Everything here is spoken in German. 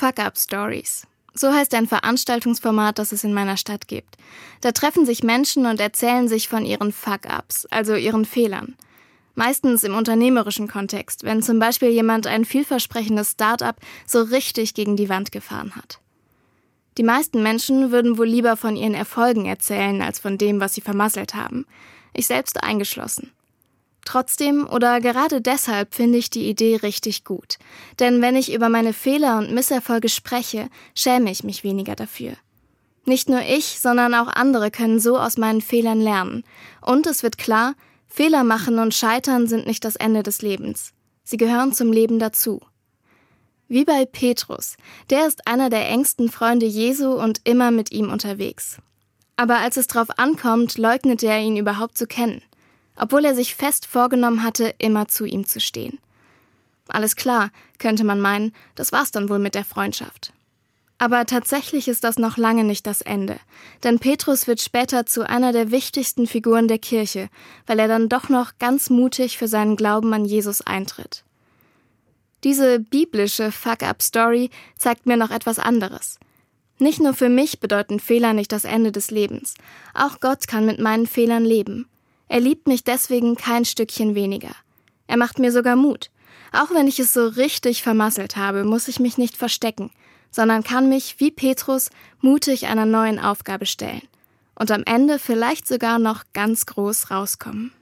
Fuck-Up-Stories. So heißt ein Veranstaltungsformat, das es in meiner Stadt gibt. Da treffen sich Menschen und erzählen sich von ihren Fuck-Ups, also ihren Fehlern. Meistens im unternehmerischen Kontext, wenn zum Beispiel jemand ein vielversprechendes Start-up so richtig gegen die Wand gefahren hat. Die meisten Menschen würden wohl lieber von ihren Erfolgen erzählen, als von dem, was sie vermasselt haben. Ich selbst eingeschlossen. Trotzdem oder gerade deshalb finde ich die Idee richtig gut. Denn wenn ich über meine Fehler und Misserfolge spreche, schäme ich mich weniger dafür. Nicht nur ich, sondern auch andere können so aus meinen Fehlern lernen. Und es wird klar, Fehler machen und scheitern sind nicht das Ende des Lebens. Sie gehören zum Leben dazu. Wie bei Petrus, der ist einer der engsten Freunde Jesu und immer mit ihm unterwegs. Aber als es drauf ankommt, leugnet er ihn überhaupt zu kennen obwohl er sich fest vorgenommen hatte, immer zu ihm zu stehen. Alles klar, könnte man meinen, das war's dann wohl mit der Freundschaft. Aber tatsächlich ist das noch lange nicht das Ende, denn Petrus wird später zu einer der wichtigsten Figuren der Kirche, weil er dann doch noch ganz mutig für seinen Glauben an Jesus eintritt. Diese biblische Fuck-up-Story zeigt mir noch etwas anderes. Nicht nur für mich bedeuten Fehler nicht das Ende des Lebens, auch Gott kann mit meinen Fehlern leben. Er liebt mich deswegen kein Stückchen weniger. Er macht mir sogar Mut. Auch wenn ich es so richtig vermasselt habe, muss ich mich nicht verstecken, sondern kann mich, wie Petrus, mutig einer neuen Aufgabe stellen und am Ende vielleicht sogar noch ganz groß rauskommen.